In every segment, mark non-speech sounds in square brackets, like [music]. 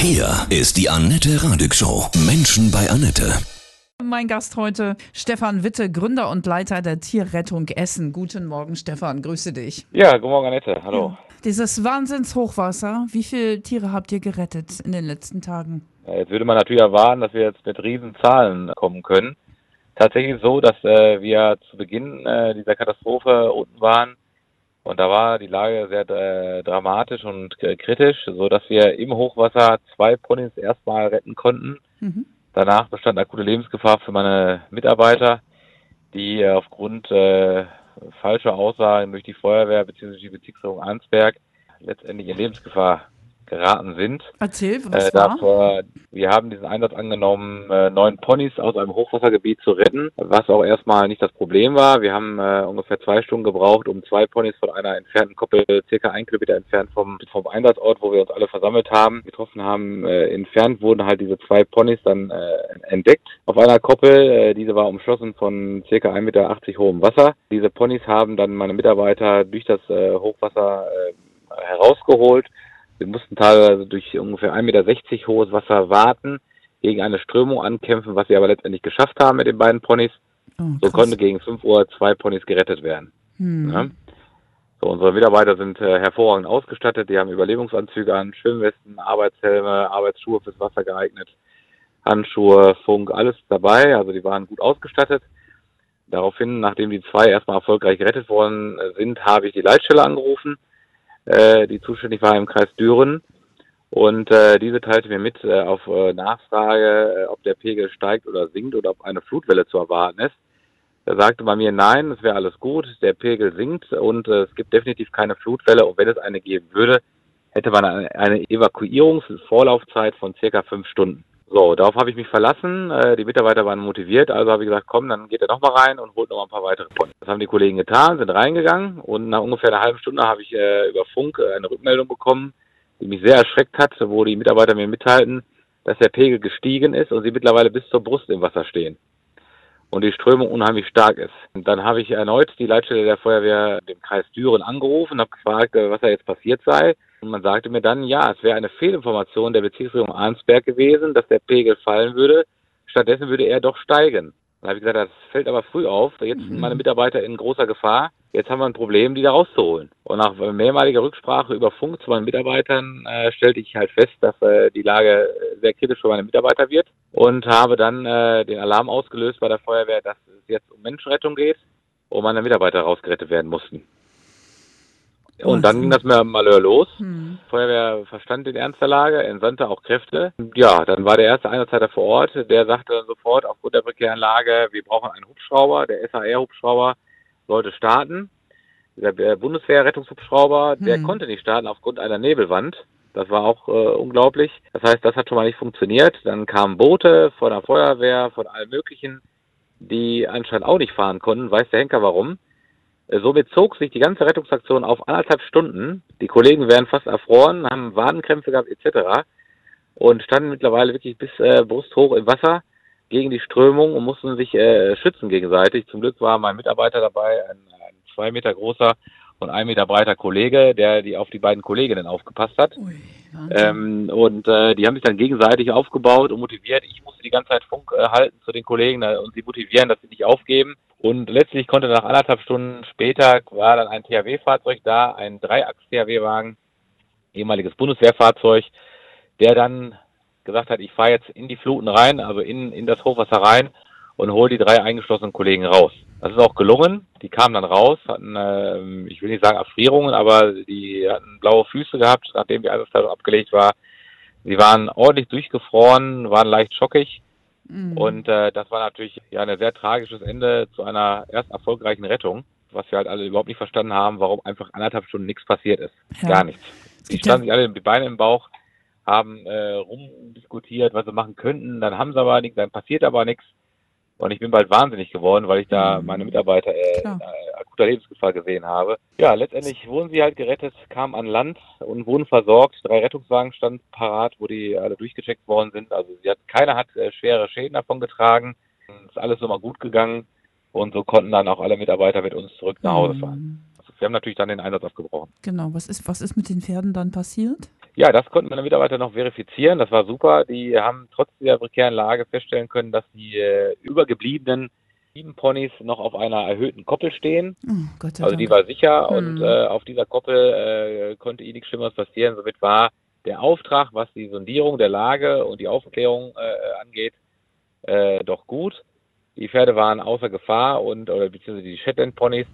Hier ist die Annette Radig Show. Menschen bei Annette. Mein Gast heute, Stefan Witte, Gründer und Leiter der Tierrettung Essen. Guten Morgen, Stefan, grüße dich. Ja, guten Morgen, Annette. Hallo. Ja. Dieses Wahnsinnshochwasser, wie viele Tiere habt ihr gerettet in den letzten Tagen? Jetzt würde man natürlich erwarten, dass wir jetzt mit Riesenzahlen kommen können. Tatsächlich so, dass äh, wir zu Beginn äh, dieser Katastrophe unten waren und da war die Lage sehr äh, dramatisch und äh, kritisch, so dass wir im Hochwasser zwei Ponys erstmal retten konnten. Mhm. Danach bestand akute Lebensgefahr für meine Mitarbeiter, die äh, aufgrund äh, falscher Aussagen durch die Feuerwehr bzw. die Bezirksregierung Arnsberg letztendlich in Lebensgefahr geraten sind. Erzähl, was äh, war? wir haben diesen Einsatz angenommen, äh, neun Ponys aus einem Hochwassergebiet zu retten, was auch erstmal nicht das Problem war. Wir haben äh, ungefähr zwei Stunden gebraucht, um zwei Ponys von einer entfernten Koppel, circa ein Kilometer entfernt vom, vom Einsatzort, wo wir uns alle versammelt haben, getroffen haben, äh, entfernt wurden halt diese zwei Ponys dann äh, entdeckt auf einer Koppel. Äh, diese war umschlossen von circa 1,80 Meter hohem Wasser. Diese Ponys haben dann meine Mitarbeiter durch das äh, Hochwasser äh, herausgeholt wir mussten teilweise durch ungefähr 1,60 Meter hohes Wasser warten, gegen eine Strömung ankämpfen, was wir aber letztendlich geschafft haben mit den beiden Ponys. Oh, so konnte gegen 5 Uhr zwei Ponys gerettet werden. Hm. Ja? So, unsere Mitarbeiter sind äh, hervorragend ausgestattet. Die haben Überlebungsanzüge an, Schwimmwesten, Arbeitshelme, Arbeitsschuhe fürs Wasser geeignet, Handschuhe, Funk, alles dabei. Also die waren gut ausgestattet. Daraufhin, nachdem die zwei erstmal erfolgreich gerettet worden sind, habe ich die Leitstelle angerufen äh, die zuständig war im Kreis Düren. Und äh, diese teilte mir mit äh, auf äh, Nachfrage, äh, ob der Pegel steigt oder sinkt oder ob eine Flutwelle zu erwarten ist. Da sagte man mir, nein, es wäre alles gut, der Pegel sinkt und äh, es gibt definitiv keine Flutwelle. Und wenn es eine geben würde, hätte man eine, eine Evakuierungsvorlaufzeit von circa fünf Stunden. So, darauf habe ich mich verlassen. Äh, die Mitarbeiter waren motiviert, also habe ich gesagt, komm, dann geht er nochmal rein und holt noch ein paar weitere Points. Das haben die Kollegen getan, sind reingegangen und nach ungefähr einer halben Stunde habe ich äh, über Funk äh, eine Rückmeldung bekommen, die mich sehr erschreckt hat, wo die Mitarbeiter mir mitteilten, dass der Pegel gestiegen ist und sie mittlerweile bis zur Brust im Wasser stehen und die Strömung unheimlich stark ist. Und dann habe ich erneut die Leitstelle der Feuerwehr dem Kreis Düren angerufen, habe gefragt, äh, was da jetzt passiert sei. Und man sagte mir dann, ja, es wäre eine Fehlinformation der Bezirksregierung Arnsberg gewesen, dass der Pegel fallen würde. Stattdessen würde er doch steigen. Dann habe ich gesagt, das fällt aber früh auf. Jetzt sind meine Mitarbeiter in großer Gefahr. Jetzt haben wir ein Problem, die da rauszuholen. Und nach mehrmaliger Rücksprache über Funk zu meinen Mitarbeitern äh, stellte ich halt fest, dass äh, die Lage sehr kritisch für meine Mitarbeiter wird und habe dann äh, den Alarm ausgelöst bei der Feuerwehr, dass es jetzt um Menschenrettung geht und meine Mitarbeiter rausgerettet werden mussten. Und dann ging das Malheur los. Hm. Feuerwehr verstand den Ernst der Lage, entsandte auch Kräfte. Ja, dann war der erste Einsatzleiter vor Ort, der sagte dann sofort aufgrund der prekären Lage, wir brauchen einen Hubschrauber, der SAR-Hubschrauber sollte starten. Der Bundeswehr-Rettungshubschrauber, hm. der konnte nicht starten aufgrund einer Nebelwand. Das war auch äh, unglaublich. Das heißt, das hat schon mal nicht funktioniert. Dann kamen Boote von der Feuerwehr, von allen möglichen, die anscheinend auch nicht fahren konnten. Weiß der Henker warum. Äh, somit zog sich die ganze Rettungsaktion auf anderthalb Stunden. Die Kollegen wären fast erfroren, haben Wadenkrämpfe gehabt etc. und standen mittlerweile wirklich bis äh, brusthoch im Wasser gegen die Strömung und mussten sich äh, schützen gegenseitig. Zum Glück war mein Mitarbeiter dabei, ein, ein zwei Meter großer und ein Meter breiter Kollege, der die auf die beiden Kolleginnen aufgepasst hat. Ui, ähm, und äh, die haben sich dann gegenseitig aufgebaut und motiviert. Ich musste die ganze Zeit Funk äh, halten zu den Kollegen äh, und sie motivieren, dass sie nicht aufgeben. Und letztlich konnte nach anderthalb Stunden später war dann ein THW-Fahrzeug da, ein Dreiachs-THW-Wagen, ehemaliges Bundeswehrfahrzeug, der dann gesagt hat, ich fahre jetzt in die Fluten rein, also in, in das Hochwasser rein und hole die drei eingeschlossenen Kollegen raus. Das ist auch gelungen. Die kamen dann raus, hatten, äh, ich will nicht sagen Erfrierungen, aber die hatten blaue Füße gehabt, nachdem die Einsatzleitung abgelegt war. Sie waren ordentlich durchgefroren, waren leicht schockig. Mhm. Und äh, das war natürlich ja ein sehr tragisches Ende zu einer erst erfolgreichen Rettung, was wir halt alle überhaupt nicht verstanden haben, warum einfach anderthalb Stunden nichts passiert ist. Ja. Gar nichts. Die standen sich alle die Beine im Bauch, haben äh, rumdiskutiert, was sie machen könnten, dann haben sie aber nichts, dann passiert aber nichts. Und ich bin bald wahnsinnig geworden, weil ich da mhm. meine Mitarbeiter äh, Lebensgefahr gesehen habe. Ja, letztendlich wurden sie halt gerettet, kamen an Land und wurden versorgt. Drei Rettungswagen standen parat, wo die alle durchgecheckt worden sind. Also sie hat, keiner hat äh, schwere Schäden davon getragen. Es ist alles nochmal gut gegangen. Und so konnten dann auch alle Mitarbeiter mit uns zurück nach Hause fahren. Mhm. Also wir haben natürlich dann den Einsatz aufgebrochen. Genau, was ist, was ist mit den Pferden dann passiert? Ja, das konnten meine Mitarbeiter noch verifizieren. Das war super. Die haben trotz dieser prekären Lage feststellen können, dass die äh, übergebliebenen sieben Ponys noch auf einer erhöhten Koppel stehen. Oh, Gott sei Also Dank. die war sicher Hm. und äh, auf dieser Koppel äh, konnte ihnen nichts Schlimmeres passieren. Somit war der Auftrag, was die Sondierung der Lage und die Aufklärung äh, angeht, äh, doch gut. Die Pferde waren außer Gefahr und oder beziehungsweise die Shetland Ponys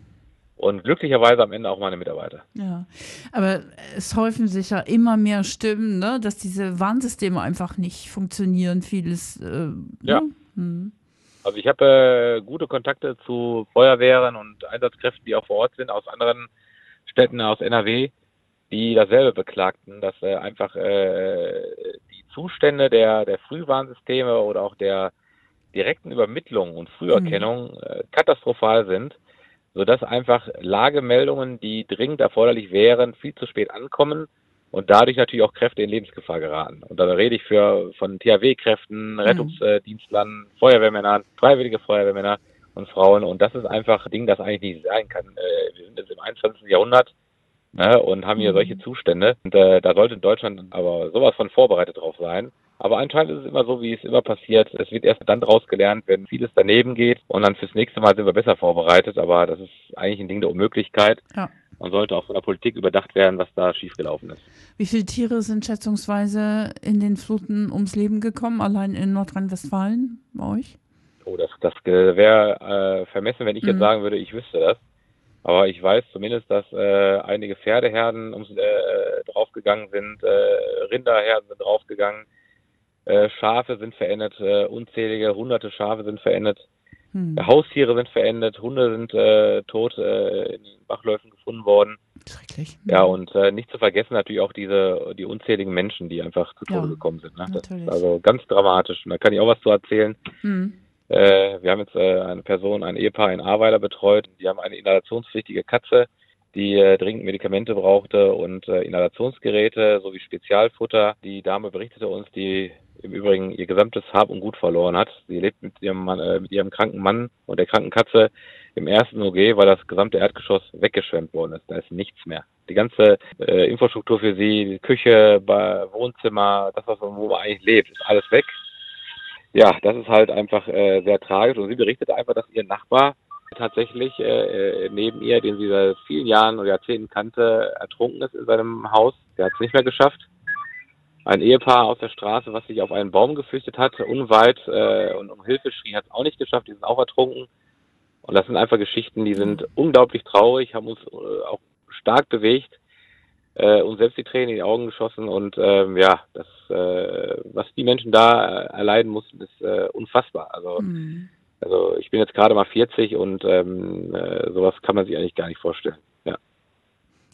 und glücklicherweise am Ende auch meine Mitarbeiter. Ja, aber es häufen sich ja immer mehr Stimmen, ne, dass diese Warnsysteme einfach nicht funktionieren. Vieles. Äh, Ja. ne? Hm. Also ich habe äh, gute Kontakte zu Feuerwehren und Einsatzkräften, die auch vor Ort sind, aus anderen Städten aus NRW, die dasselbe beklagten, dass äh, einfach äh, die Zustände der, der Frühwarnsysteme oder auch der direkten Übermittlung und Früherkennung äh, katastrophal sind, sodass einfach Lagemeldungen, die dringend erforderlich wären, viel zu spät ankommen und dadurch natürlich auch Kräfte in Lebensgefahr geraten. Und da rede ich für von THW-Kräften, Rettungsdienstlern, Feuerwehrmännern, freiwillige Feuerwehrmänner und Frauen. Und das ist einfach ein Ding, das eigentlich nicht sein kann. Äh, wir sind jetzt im 21. Jahrhundert ne, und haben hier Mhm. solche Zustände. Und äh, da sollte Deutschland aber sowas von vorbereitet drauf sein. Aber anscheinend ist es immer so, wie es immer passiert. Es wird erst dann daraus gelernt, wenn vieles daneben geht und dann fürs nächste Mal sind wir besser vorbereitet. Aber das ist eigentlich ein Ding der Unmöglichkeit Ja. Und sollte auch von der Politik überdacht werden, was da schiefgelaufen ist. Wie viele Tiere sind schätzungsweise in den Fluten ums Leben gekommen, allein in Nordrhein-Westfalen bei euch? Oh, das, das wäre äh, vermessen, wenn ich Mhm. jetzt sagen würde, ich wüsste das. Aber ich weiß zumindest, dass äh, einige Pferdeherden ums, äh, draufgegangen sind, äh, Rinderherden sind draufgegangen, äh, Schafe sind verendet, äh, unzählige hunderte Schafe sind verendet, Hm. Haustiere sind verendet, Hunde sind äh, tot äh, in den Bachläufen gefunden worden. Schrecklich. Ja, und äh, nicht zu vergessen natürlich auch diese die unzähligen Menschen, die einfach zu Tode Ja, gekommen sind. Ne? Das ist natürlich. also ganz dramatisch. Und da kann ich auch was zu erzählen. Hm. Äh, wir haben jetzt äh, eine Person, ein Ehepaar in Ahrweiler betreut. Die haben eine inhalationspflichtige Katze, die äh, dringend Medikamente brauchte und äh, Inhalationsgeräte sowie Spezialfutter. Die Dame berichtete uns, die im Übrigen ihr gesamtes Hab und Gut verloren hat. Sie lebt mit ihrem, Mann, äh, mit ihrem kranken Mann und der kranken Katze im ersten OG, weil das gesamte Erdgeschoss weggeschwemmt worden ist. Da ist nichts mehr. Die ganze äh, Infrastruktur für sie, die Küche, Ba- Wohnzimmer, das, was, wo man eigentlich lebt, ist alles weg ja, das ist halt einfach äh, sehr tragisch. Und sie berichtet einfach, dass ihr Nachbar tatsächlich äh, äh, neben ihr, den sie seit vielen Jahren oder Jahrzehnten kannte, ertrunken ist in seinem Haus. Der hat es nicht mehr geschafft. Ein Ehepaar aus der Straße, was sich auf einen Baum geflüchtet hat, unweit äh, und um Hilfe schrie, hat es auch nicht geschafft. Die sind auch ertrunken. Und das sind einfach Geschichten, die sind unglaublich traurig, haben uns äh, auch stark bewegt, äh, uns selbst die Tränen in die Augen geschossen. Und ähm, ja, das, äh, was die Menschen da äh, erleiden mussten, ist äh, unfassbar. Also Hm. Also ich bin jetzt gerade mal 40 und ähm, äh, sowas kann man sich eigentlich gar nicht vorstellen. Ja.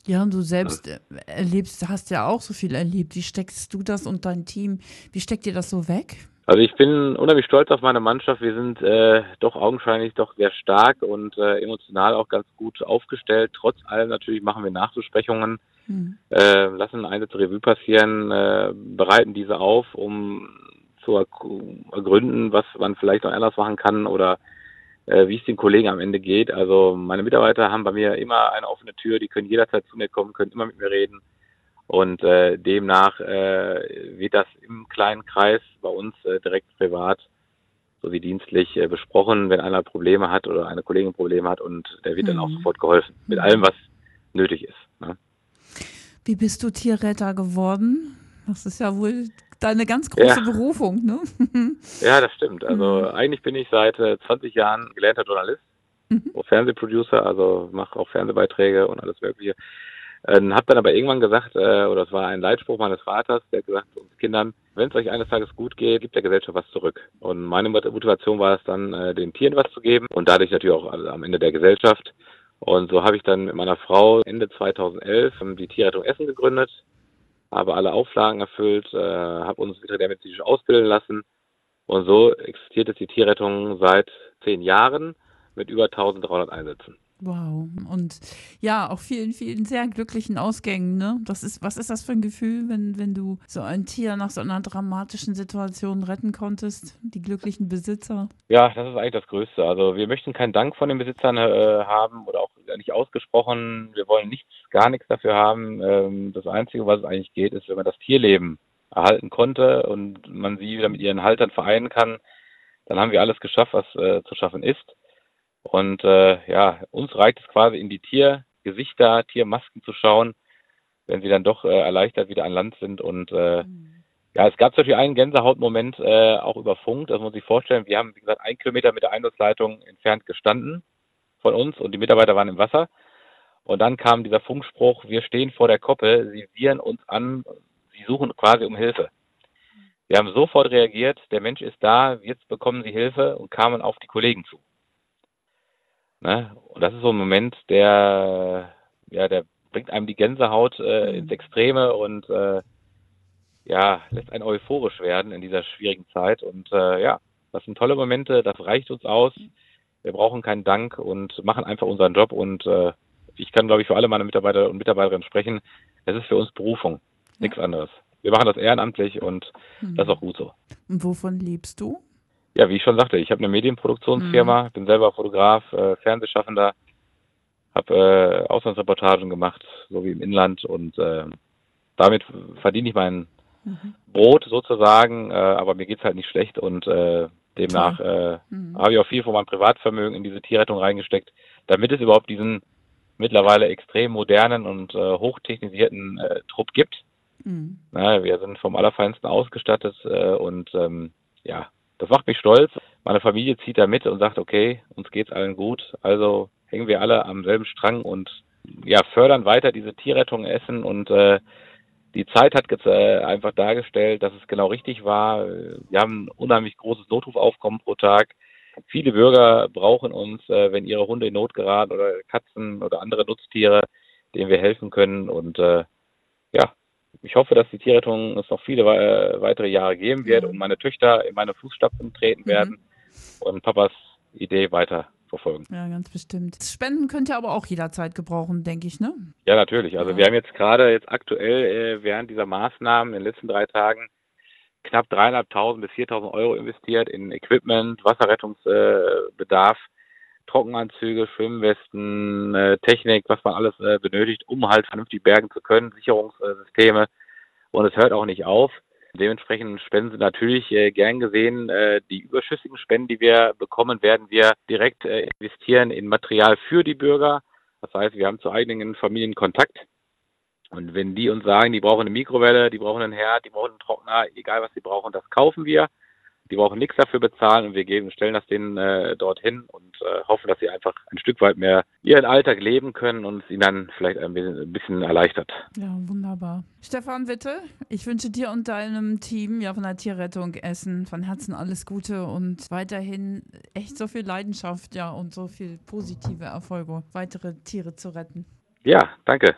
Ja, und du selbst äh, erlebst, hast ja auch so viel erlebt. Wie steckst du das und dein Team, wie steckt ihr das so weg? Also ich bin unheimlich stolz auf meine Mannschaft. Wir sind äh, doch augenscheinlich doch sehr stark und äh, emotional auch ganz gut aufgestellt. Trotz allem natürlich machen wir Nachbesprechungen, Hm. äh, lassen Einsätze Revue passieren, äh, bereiten diese auf, um zu ergründen, was man vielleicht noch anders machen kann oder äh, wie es den Kollegen am Ende geht. Also meine Mitarbeiter haben bei mir immer eine offene Tür, die können jederzeit zu mir kommen, können immer mit mir reden. Und äh, demnach äh, wird das im kleinen Kreis bei uns äh, direkt privat sowie dienstlich äh, besprochen, wenn einer Probleme hat oder eine Kollegin Probleme hat und der wird dann auch Mhm. sofort geholfen mit Mhm. allem, was nötig ist. Ne? Wie bist du Tierretter geworden? Das ist ja wohl deine ganz große Ja. Berufung, ne? [laughs] Ja, das stimmt. Also Mhm. eigentlich bin ich seit äh, 20 Jahren gelernter Journalist, Mhm. Fernsehproducer, also mache auch Fernsehbeiträge und alles Mögliche. Ähm, hab dann aber irgendwann gesagt, äh, oder das war ein Leitspruch meines Vaters, der hat gesagt zu uns Kindern, wenn es euch eines Tages gut geht, gibt der Gesellschaft was zurück. Und meine Mot- Motivation war es dann, äh, den Tieren was zu geben und dadurch natürlich auch also am Ende der Gesellschaft. Und so habe ich dann mit meiner Frau Ende 2011 ähm, die Tierrettung Essen gegründet, habe alle Auflagen erfüllt, äh, habe uns veterinärmedizinisch ausbilden lassen und so existiert jetzt die Tierrettung seit zehn Jahren mit über 1300 Einsätzen. Wow. Und ja, auch vielen, vielen sehr glücklichen Ausgängen, ne? Das ist, was ist das für ein Gefühl, wenn, wenn du so ein Tier nach so einer dramatischen Situation retten konntest? Die glücklichen Besitzer. Ja, das ist eigentlich das Größte. Also wir möchten keinen Dank von den Besitzern äh, haben oder auch nicht ausgesprochen. Wir wollen nichts, gar nichts dafür haben. Ähm, das Einzige, was es eigentlich geht, ist, wenn man das Tierleben erhalten konnte und man sie wieder mit ihren Haltern vereinen kann, dann haben wir alles geschafft, was äh, zu schaffen ist. Und äh, ja, uns reicht es quasi in die Tiergesichter, Tiermasken zu schauen, wenn sie dann doch äh, erleichtert wieder an Land sind. Und äh, mhm. ja, es gab natürlich einen Gänsehautmoment äh, auch über Funk, das muss man sich vorstellen. Wir haben, wie gesagt, einen Kilometer mit der Einsatzleitung entfernt gestanden von uns und die Mitarbeiter waren im Wasser. Und dann kam dieser Funkspruch, wir stehen vor der Koppel, sie wieren uns an, sie suchen quasi um Hilfe. Wir haben sofort reagiert, der Mensch ist da, jetzt bekommen Sie Hilfe und kamen auf die Kollegen zu. Ne? Und das ist so ein Moment, der, ja, der bringt einem die Gänsehaut äh, mhm. ins Extreme und äh, ja, lässt einen euphorisch werden in dieser schwierigen Zeit. Und äh, ja, das sind tolle Momente, das reicht uns aus. Wir brauchen keinen Dank und machen einfach unseren Job. Und äh, ich kann, glaube ich, für alle meine Mitarbeiter und Mitarbeiterinnen sprechen. Es ist für uns Berufung, ja. nichts anderes wir machen das ehrenamtlich und mhm. das ist auch gut so. Und wovon lebst du? Ja, wie ich schon sagte, ich habe eine Medienproduktionsfirma, mhm. bin selber Fotograf, äh, Fernsehschaffender, habe äh, Auslandsreportagen gemacht, so wie im Inland und äh, damit verdiene ich mein mhm. Brot sozusagen, äh, aber mir geht's halt nicht schlecht und äh, demnach äh, mhm. habe ich auch viel von meinem Privatvermögen in diese Tierrettung reingesteckt, damit es überhaupt diesen mittlerweile extrem modernen und äh, hochtechnisierten äh, Trupp gibt. Mhm. Na, wir sind vom Allerfeinsten ausgestattet äh, und ähm, ja, das macht mich stolz. Meine Familie zieht da mit und sagt, okay, uns geht's allen gut, also hängen wir alle am selben Strang und ja, fördern weiter diese Tierrettung Essen und äh, die Zeit hat jetzt äh, einfach dargestellt, dass es genau richtig war. Wir haben ein unheimlich großes Notrufaufkommen pro Tag. Viele Bürger brauchen uns, äh, wenn ihre Hunde in Not geraten oder Katzen oder andere Nutztiere, denen wir helfen können. Und äh, ja, ich hoffe, dass die Tierrettung es noch viele äh, weitere Jahre geben wird und meine Töchter in meine Fußstapfen treten mhm. werden und Papas Idee weiter verfolgen. Ja, ganz bestimmt. Spenden könnt ihr aber auch jederzeit gebrauchen, denke ich, ne? Ja, natürlich. Also ja. wir haben jetzt gerade jetzt aktuell äh, während dieser Maßnahmen in den letzten drei Tagen knapp dreieinhalbtausend bis viertausend Euro investiert in Equipment, Wasserrettungsbedarf. Trockenanzüge, Schwimmwesten, äh, Technik, was man alles äh, benötigt, um halt vernünftig bergen zu können, Sicherungssysteme. Und es hört auch nicht auf. Dementsprechend spenden sie natürlich äh, gern gesehen. Äh, die überschüssigen Spenden, die wir bekommen, werden wir direkt äh, investieren in Material für die Bürger. Das heißt, wir haben zu eigenen Familien Kontakt. Und wenn die uns sagen, die brauchen eine Mikrowelle, die brauchen einen Herd, die brauchen einen Trockner, egal was sie brauchen, das kaufen wir. Die brauchen nichts dafür bezahlen und wir geben, stellen das denen äh, dorthin und äh, hoffen, dass sie einfach ein Stück weit mehr ihren Alltag leben können und es ihnen dann vielleicht ein bisschen, ein bisschen erleichtert. Ja, wunderbar. Stefan Witte, ich wünsche dir und deinem Team ja von der Tierrettung Essen von Herzen alles Gute und weiterhin echt so viel Leidenschaft ja und so viel positive Erfolge, weitere Tiere zu retten. Ja, danke.